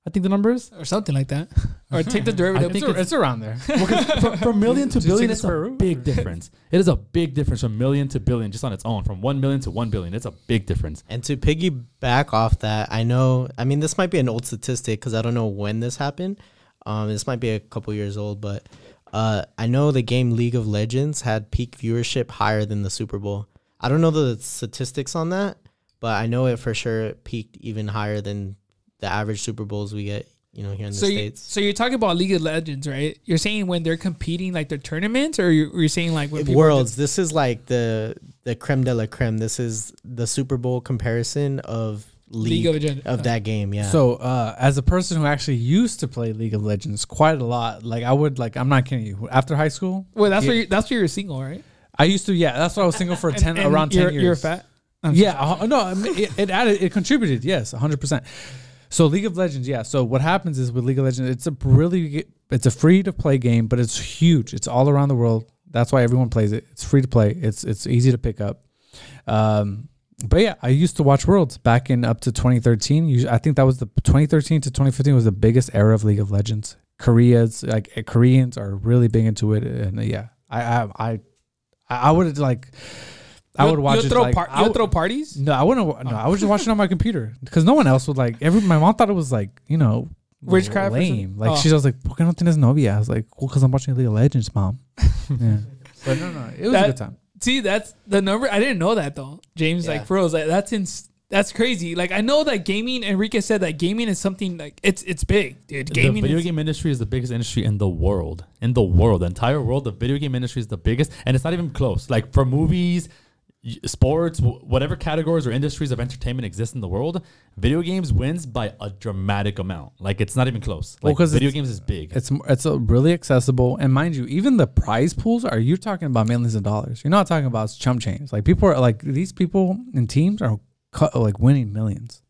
I think the number is. or something like that, or take the I derivative. think it's, it's around there. from, from million to billion, take it's a root. big difference. It is a big difference from million to billion just on its own. From 1 million to 1 billion, it's a big difference. And to piggyback off that, I know. I mean, this might be an old statistic because I don't know when this happened. Um, this might be a couple years old, but uh, I know the game League of Legends had peak viewership higher than the Super Bowl. I don't know the statistics on that, but I know it for sure peaked even higher than the average Super Bowls we get. You know, here in the you, states. so you're talking about League of Legends, right? You're saying when they're competing like their tournaments, or you're, you're saying like when Worlds. This is like the the creme de la creme. This is the Super Bowl comparison of League league, of Legends. of, that game. Yeah. So, uh, as a person who actually used to play League of Legends quite a lot, like I would, like I'm not kidding you. After high school, Well, that's Yeah. where you, that's where you're single, right? I used to. Yeah, that's why I was single for And- ten and around ten you're, years. You're fat. I'm yeah, uh, no, I mean, it, it added, it contributed. Yes, hundred percent. So League of Legends, yeah. So what happens is with League of Legends, it's a really, it's a free to play game, but it's huge. It's all around the world. That's why everyone plays it. It's free to play. It's it's easy to pick up. Um, but yeah, I used to watch Worlds back in up to 2013. I think that was the 2013 to 2015 was the biggest era of League of Legends. Korea's like uh, Koreans are really big into it, and uh, yeah, I I I, I would like I would watch it. throw like, par- throw parties. No, I wouldn't. No, I was just watching on my computer because no one else would like. Every my mom thought it was like you know Witchcraft lame. Like Oh. she's was like, "Por qué no tienes novia?" I was like, "Well, because I'm watching League of Legends, mom." yeah, but no, no, it was That- a good time. See, that's the number. I didn't know that though. James, Yeah. like, real, like, that's ins- That's crazy. Like I know that gaming. Enrique said that gaming is something like it's it's big, dude. Gaming. the video is, game industry is the biggest industry in the world. In the world, the entire world, the video game industry is the biggest, and it's not even close. Like for movies, sports, whatever categories or industries of entertainment exist in the world, video games wins by a dramatic amount. Like it's not even close. Well, Like 'cause video games is big. It's it's a really accessible, and mind you, even the prize pools are You're talking about millions of dollars? You're not talking about chump change. Like people are like these people in teams are cut, like winning millions.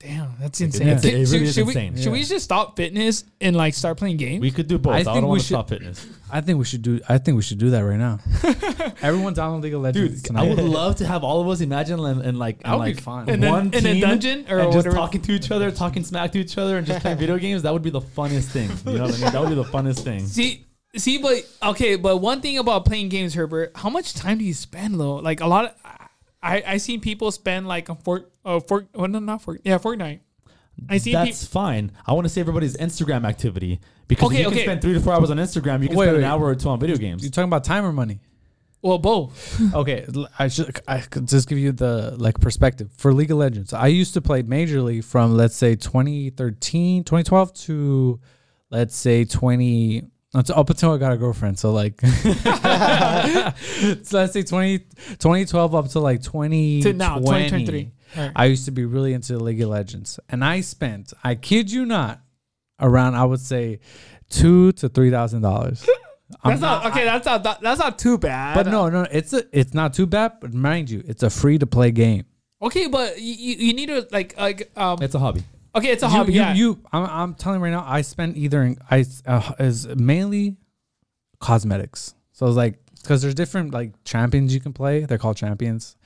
Damn, that's insane. it's- it Should- really is should, insane. We, should we just stop fitness and like start playing games? we could do both. I I, think don't we want to should- stop fitness. I think we should do. I think we should do that right now. Everyone download League of Legends. Dude, I would love to have all of us imagine and, and like That and would be like fun. And then- one in a team dungeon or and just whatever. talking to each other, talking smack to each other, and just playing video games. That would be the funniest thing. You know what I mean? That would be the funnest thing. See, see, but okay, but one thing about playing games, Herbert, how much time do you spend though? Like a lot of, I I seen people spend like a fort, uh, fort, well, no, not fort, yeah, Fortnite. I see That's fine. I want to see everybody's Instagram activity because Okay, if you okay. can spend three to four hours on Instagram. You can Wait, spend wait. an hour or two on video games. You're talking about time or money? well, both. okay, l- I should I could just give you the like perspective for League of Legends. I used to play majorly from let's say 2013, 2012 to let's say 20 that's up until I got a girlfriend. So like so let's say 20 2012 up to like 20 To now, 2023. Alright. I used to be really into the League of Legends. And I spent, I kid you not, around I would say two to three thousand dollars. That's not okay. That's not that, that's not too bad. But no, no, it's a, it's not too bad. But mind you, it's a free to play game. Okay, but you, you you need to like like um. It's a hobby. Okay, it's a you, hobby. You, yeah. you I'm, I'm telling you right now, I spent either in, I uh, is mainly cosmetics. So it's like because there's different like champions you can play. They're called champions,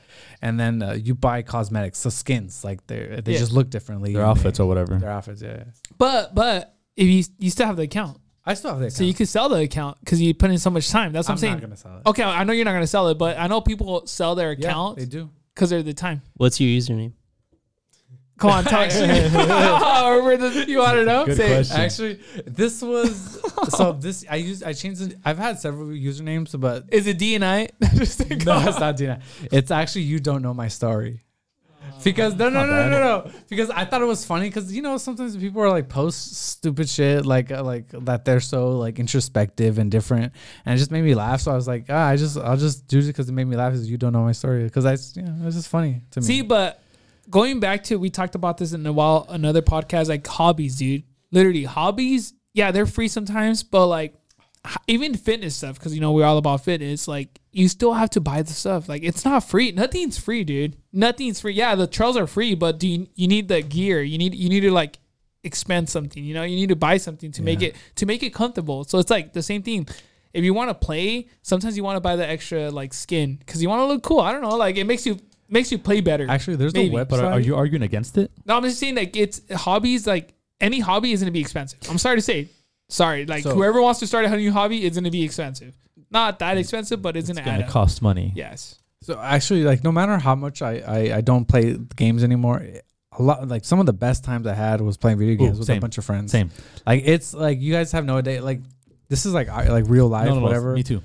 and then uh, you buy cosmetics, so skins like they they Yeah. just look differently. Their outfits they- or whatever. Their outfits, yeah. yeah. but but if you you still have the account, I still have that. so you could sell the account because you put in so much time. That's what I'm, I'm saying. not gonna sell it. Okay, I know you're not gonna sell it, but I know people sell their account. Yeah, account they do. because they're the time. What's your username? Come on, talk shit. Oh, where does- you want to know? Good Say it. question. Actually, this was so. This I used. I changed. It. I've had several usernames, but Is it D and I? No, it's not Dina. It's actually you don't know my story. Because no no no no no no because I thought it was funny because you know sometimes people are like post stupid shit like uh, like that they're so like introspective and different and it just made me laugh so I was like ah, I just I'll just do it because it made me laugh because you don't know my story because I you know, it's just funny to me. See, but going back to we talked about this in a while another podcast like hobbies, dude. Literally hobbies, yeah, they're free sometimes, but like even fitness stuff because you know we're all about fitness. Like you still have to buy the stuff. Like it's not free. Nothing's free, dude. Nothing's free. Yeah, the trails are free, but do you, you need the gear? You need you need to like expend something. You know, you need to buy something to make it to make it comfortable. So it's like the same thing. If you want to play, sometimes you want to buy the extra like skin because you want to look cool. I don't know, like it makes you makes you play better. actually there's Maybe. a website. But are, are you arguing against it? No, I'm just saying like it's hobbies. Like any hobby is gonna be expensive. I'm sorry to say. Sorry, like So- whoever wants to start a new hobby is gonna be expensive. Not that expensive, but it's, It's gonna, gonna add up. cost money. Yes. So actually, like no matter how much I, I I don't play games anymore, a lot like some of the best times I had was playing video games with same. a bunch of friends. Same. Like it's like you guys have no idea. Like this is like I- like real life, No, no, no, whatever. Me too.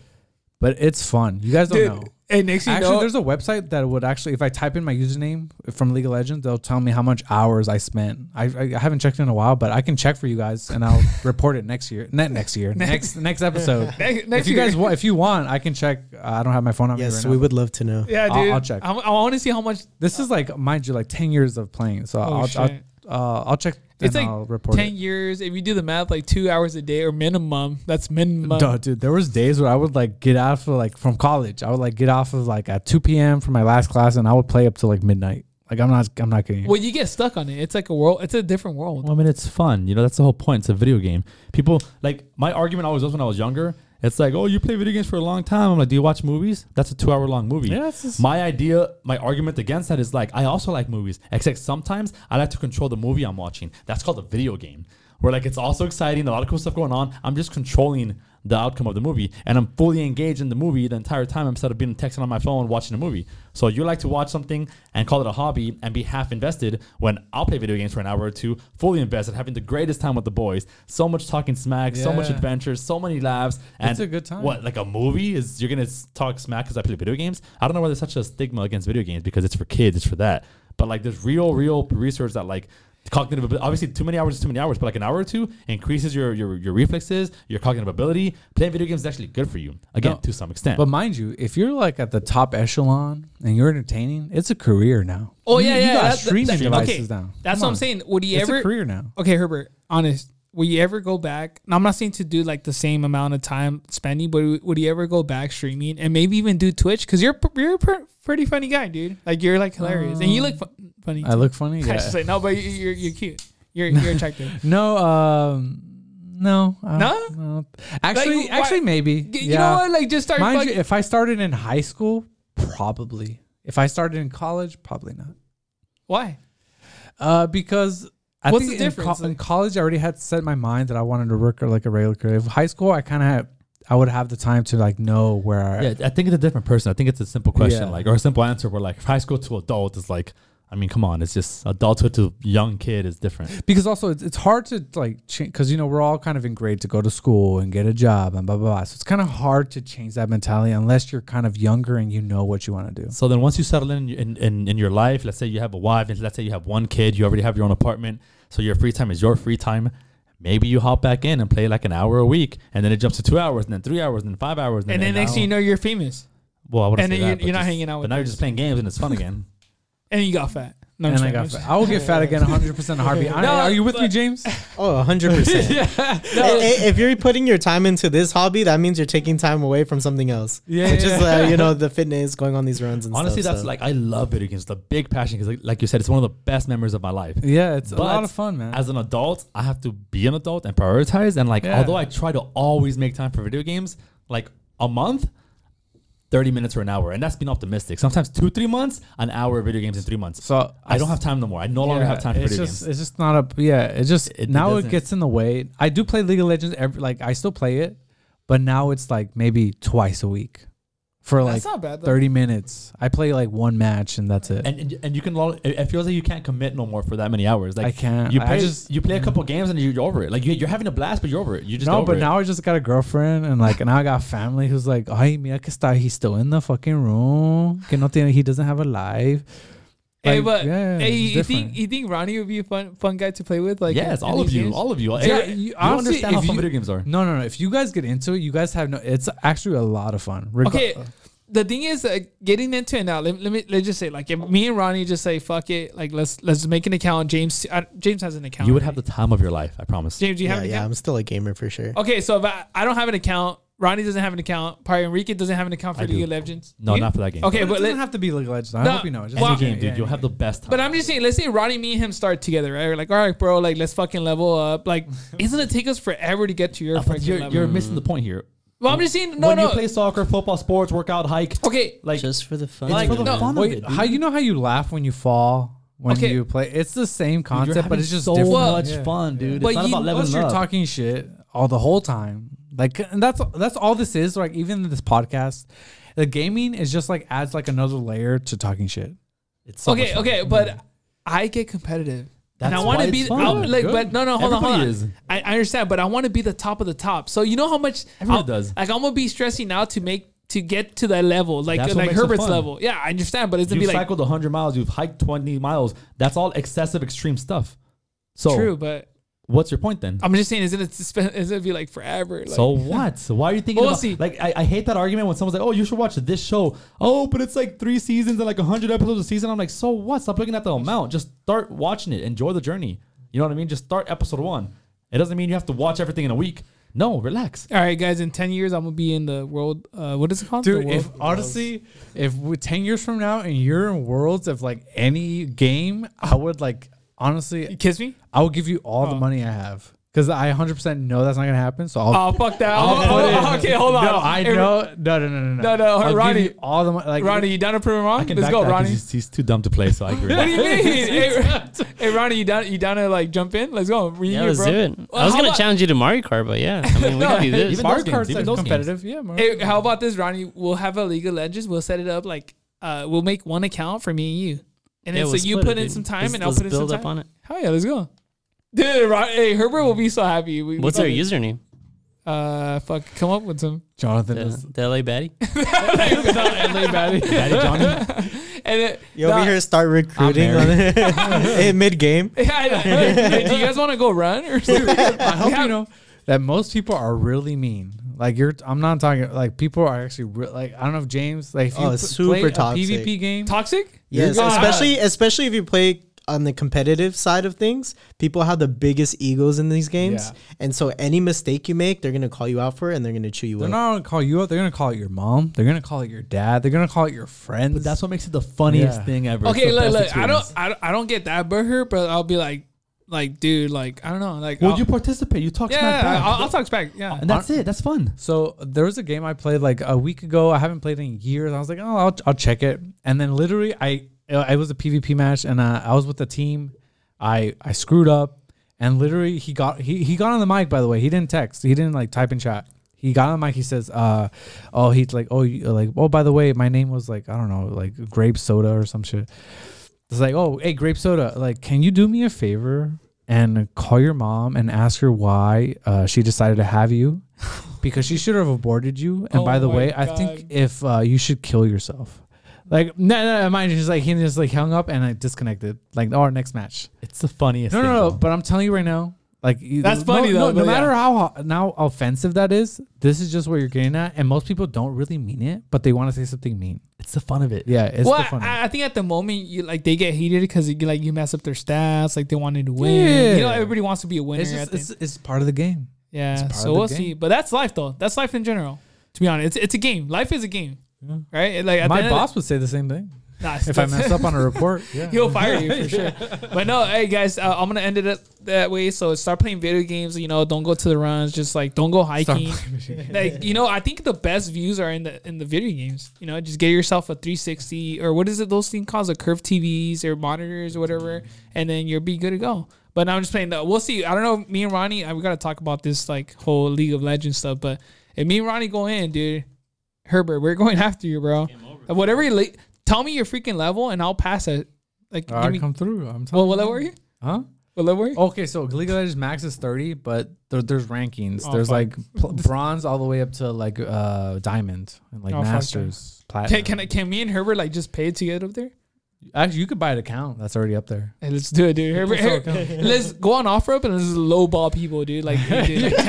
But it's fun. You guys don't Dude, know. And next you Actually, know, there's a website that would actually, if I type in my username from League of Legends, they'll tell me how much hours I spent. I, I, I haven't checked in a while, but I can check for you guys and I'll report it next year. Not next year. next next episode. next, next if you year. guys want, if you want, I can check. Uh, I don't have my phone on me Yes, right we now. would love to know. yeah, I'll- dude. I'll check. I'm- I want to see how much. This is like, mind you, like ten years of playing. So Oh, I'll, I'll uh, I'll check. It's like I'll report Ten it. years. If you do the math, like two hours a day or minimum. That's minimum. Duh, dude, there was days where I would like get off of like from college. I would like get off of like at two p.m. for my last class, and I would play up to like midnight. Like I'm not, I'm not kidding. you. Well, you get stuck on it. It's like a world. It's a different world. Well, I mean, it's fun. You know, that's the whole point. It's a video game. People like my argument always was when I was younger. It's like, oh, you play video games for a long time. I'm like, do you watch movies? That's a two-hour long movie. Yeah, just- My idea, my argument against that is like, I also like movies, except sometimes I like to control the movie I'm watching. That's called a video game, where like it's also exciting, a lot of cool stuff going on. I'm just controlling the outcome of the movie, and I'm fully engaged in the movie the entire time instead of being texting on my phone watching a movie. So you like to watch something and call it a hobby and be half invested when I'll play video games for an hour or two, fully invested, having the greatest time with the boys. So much talking smack, so much adventure, so many laughs, and It's a good time. What like a movie is you're gonna talk smack because I play video games? I don't know why there's such a stigma against video games because it's for kids, it's for that. But like there's real, real research that like cognitive. Obviously, too many hours is too many hours, but like an hour or two increases your your your reflexes, your cognitive ability. Playing video games is actually good for you. Again, No, to some extent. But mind you, if you're like at the top echelon and you're entertaining, it's a career now. Oh You- yeah, you yeah. got that- streaming that- devices okay, now. That's Come what I'm on. saying. Would you It's ever? a career now. Okay, Herbert. Honest. Will you ever go back? Now, I'm not saying to do like the same amount of time spending, but would- would you ever go back streaming and maybe even do Twitch? Because you're you're a pretty funny guy, dude. Like you're like hilarious, and you look fu- funny. I look funny. I Yeah. should say no, but you- you're you're cute. You're you're attractive. No, um, no, No? no. Actually, why- actually, maybe. Y- You yeah. know what? Like just start. Mind fuck- you, if I started in high school, probably. If I started in college, probably not. why? Uh, because I What's think the in, co- difference? in college I already had set my mind that I wanted to work like a regular career. If high school, I kind of I would have the time to like know where. I, yeah, I think it's a different person. I think it's a simple question, Yeah. like or a simple answer. Where like high school to adult is like, I mean, come on, it's just adulthood to young kid is different. because also it's, it's hard to like change because you know we're all kind of in grade to go to school and get a job and blah blah blah. So it's kind of hard to change that mentality unless you're kind of younger and you know what you want to do. So then once you settle in, in in in your life, let's say you have a wife, and let's say you have one kid, you already have your own apartment, so your free time is your free time. Maybe you hop back in and play like an hour a week, and then it jumps to two hours, and then three hours, and then five hours, And then an next hour. thing you know, you're famous, well, I wouldn't and say then that, you're- you're not hanging out with But now you're just playing games, and it's fun again. and you got fat. No, I'm and just I kidding, I'm got just- fat. I will get fat again 100 percent heartbeat. I- No, are you with me, but- James? Oh, 100%. If you're putting your time into this hobby, that means you're taking time away from something else. Yeah, Which is, uh, you know, the fitness, going on these runs and Honestly, stuff. that's so. like I love video games. It's a big passion because, like, like you said, it's one of the best memories of my life. Yeah, it's a lot of fun, man. As an adult, I have to be an adult and prioritize. And like, Yeah. although I try to always make time for video games, like a month, thirty minutes or an hour, and that's being optimistic. Sometimes two, three months, an hour of video games in three months. so I don't have time no more. I no longer have time for it's video just, games. It's just not a yeah. It just It- it now it doesn't- gets in the way. I do play League of Legends every like I still play it, but now it's like maybe twice a week for like not bad. Though. thirty minutes. I play like one match and that's it. And, and and you can lo- it it feels like you can't commit no more for that many hours. Like I can't. You I play just you play a couple games and you're over it. Like you, you're having a blast, but you're over it. You just no, over but it. now I just got a girlfriend and like now I got family who's like, ay, mira que está, he's still in the fucking room. Que no tiene, he doesn't have a life. Hey, but yeah, hey, you different. think you think Ronnie would be a fun fun guy to play with? Like, yes, in all of these you, games? all of you. Yeah, you, you- honestly, understand how fun you- video games are. No, no, no. If you guys get into it, you guys have no. It's actually a lot of fun. Reg- Okay, the thing is, uh, getting into it now. Let, let me let's just say, like, if me and Ronnie just say, "Fuck it," like let's let's make an account. James uh, James has an account. You would have the time of your life. I promise. James. Do you yeah, have an yeah, account? I'm still a gamer for sure. Okay, so if I, I don't have an account, Ronnie doesn't have an account, probably Enrique doesn't have an account for I League do. of Legends. No, You? not for that game. Okay, but, but it doesn't let, have to be League of Legends. I No, hope you know. Just Any well, game, yeah, dude. You'll yeah. have the best time. But I'm just saying, let's say Ronnie, me and him start together, right? We're like, all right, bro, like let's fucking level up. Like, isn't it take us forever to get to your fucking you're, level? you're missing the point here. well, I'm just saying, no, when no. you play soccer, football, sports, workout, hike, okay, like just for the fun. Like, of for the it. fun of Wait, it, how dude. you know how you laugh when you fall when Okay. you play? It's the same Dude, you're concept, but having it's just so different. much Yeah. fun, dude. But it's not you- about leveling Plus, you're up. talking shit all the whole time. Like, and that's that's all this is. Like, even this podcast, the gaming is just like adds like another layer to talking shit. It's so much okay, fun. okay, but I get competitive. and I That's want why to be it's I- fun. like, Good. but no, no, hold on, hold Everybody on. is. I, I understand, but I want to be the top of the top. So you know how much Everybody I'll- does. Like I'm gonna be stressing out to make to get to that level, like That's like Herbert's level. Yeah, I understand, but it's gonna You've be like you cycled 100 miles. You've hiked 20 miles. That's all excessive, extreme stuff. So, true. But what's your point then? I'm just saying, isn't it? suspe- Isn't it be like forever? Like, so what? So why are you thinking Well, about see- like I, I hate that argument when someone's like, "Oh, you should watch this show." Oh, but it's like 3 seasons and like 100 episodes a season. I'm like, "So what? Stop looking at the amount. Just start watching it. Enjoy the journey." You know what I mean? Just start episode 1. It doesn't mean you have to watch everything in a week. No, relax. all right, guys. In ten years, I'm gonna be in the world. Uh, what is it called? Dude, if honestly, if we, ten years from now and you're in worlds of like any game, I would like honestly, you kiss me. I will give you all the Oh. money I have. because I 100 percent know that's not gonna happen. So I'll. Oh fuck that! I'll Oh, put oh, okay, hold on. No, I Hey, know. No, no, no, no, No, no, I'll give Ronnie- you all the mo- like. Ronnie, you down to prove him wrong? Let's back go, that 'cause Ronnie. He's, he's too dumb to play, so I agree. What do you mean? hey, hey, Ronnie, you down? You down to like jump in? Let's go. We Yeah, here, let's bro. do it. Well, I was how gonna about- challenge you to Mario Kart, but yeah, I mean we can do this. Even Mario those games, Kart's even like those competitive. Yeah, Mario Hey, how about this, Ronnie? We'll have a League of Legends. We'll set it up like uh, we'll make one account for me and you, and Yeah, then we'll so you put it, in dude. some time Let's- and I'll let's put in some build time. up on it. Hell yeah, let's go. Dude, Ron, hey, Herbert will be so happy. We, we What's our username? Uh, fuck, come up with some. Jonathan The, is. the LA Baddie. Daddy Johnny. And it, You over nah, here to start recruiting on it mid game. Yeah, I know. Hey, do you guys want to go run or something? I hope you know that most people are really mean. Like you're, I'm not talking like people are actually re- like I don't know if James like if you Oh, super play toxic. PvP game. Toxic? Yes, You're- especially especially if you play on the competitive side of things. People have the biggest egos in these games, Yeah. and so any mistake you make, they're gonna call you out for it, and they're gonna chew you up. They're up. not gonna call you out. They're gonna call it your mom. They're gonna call it your dad. They're gonna call it your friends. But that's what makes it the funniest Yeah. thing ever. Okay, look, look. I don't, experience. I don't, I don't get that butthurt, but I'll be like, like, dude, like, I don't know, like, Would I'll- you participate? You talk yeah, smack back. I'll, I'll talk back. Yeah, and that's it. That's fun. So there was a game I played like a week ago. I haven't played in years. I was like, oh, I'll, I'll check it. And then literally, I it was a PvP match, and uh, I was with the team. I I screwed up, and literally he got he he got on the mic. By the way, he didn't text. He didn't like type in chat. He got on the mic. He says, uh, oh, he's like, oh, you, like, oh, by the way, my name was like, I don't know, like grape soda or some shit. It's like, oh, hey, grape soda. Like, can you do me a favor and call your mom and ask her why uh, she decided to have you? Because she should have aborted you. And Oh by the way, I think if uh, you should kill yourself. Like, no, no, no, mind you, just like he just like hung up and I disconnected. Like, oh, our next match. It's the funniest. No, thing, no, no. though. But I'm telling you right now, like That's funny, no, though, No, but matter yeah. how now offensive that is, this is just what you're getting at, and most people don't really mean it, but they want to say something mean. it's the fun of it. Yeah, it's well, the fun. I, I think at the moment you like they get heated because you like you mess up their stats, like they wanted to win. Yeah. You know, everybody wants to be a winner. it's, just, it's, it's part of the game. Yeah, part so of the we'll game. see. But that's life, though. That's life in general. To be honest, it's it's a game. Life is a game, Yeah. right? Like My boss would say the same thing the- Nah, if I mess up on a report. Yeah. he'll fire you for sure. But no, hey guys, uh, I'm gonna end it up that way. So start playing video games. You know, don't go to the runs. Just like don't go hiking. playing video games. like you know, I think the best views are in the in the video games. You know, just get yourself a 360 or what is it? Those things called a curved TVs or monitors or whatever, and then you'll be good to go. But now I'm just playing the. We'll see. I don't know. Me and Ronnie, uh, we gotta talk about this like whole League of Legends stuff. But if me and Ronnie go in, dude, Herbert, we're going after you, bro. Whatever you le- tell me your freaking level, and I'll pass it. Like, All give me. come through. I'm Well, telling what you. level are you? Huh? What level are you? Okay, so League of Legends max is 30, but there, there's rankings. Oh, there's fuck. like pl- bronze all the way up to like uh diamond and like Oh, masters, platinum. Can, can I- can me and Herbert like just pay to get up there? Actually, you could buy an account. That's already up there. Hey, let's do it, dude. Herbert, So, Her- let's go on OfferUp and let's low ball people, dude. Like, dude, like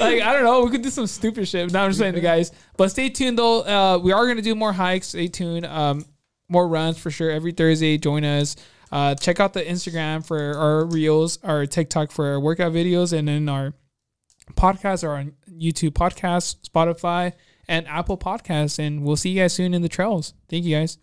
like I don't know, we could do some stupid shit. Now I'm just saying, the guys. But stay tuned though. Uh, we are gonna do more hikes. Stay tuned. Um, more runs for sure every Thursday. Join us. Uh, check out the Instagram for our reels, our TikTok for our workout videos, and then our podcasts are on YouTube Podcasts, Spotify, and Apple Podcasts. And we'll see you guys soon in the trails. Thank you guys.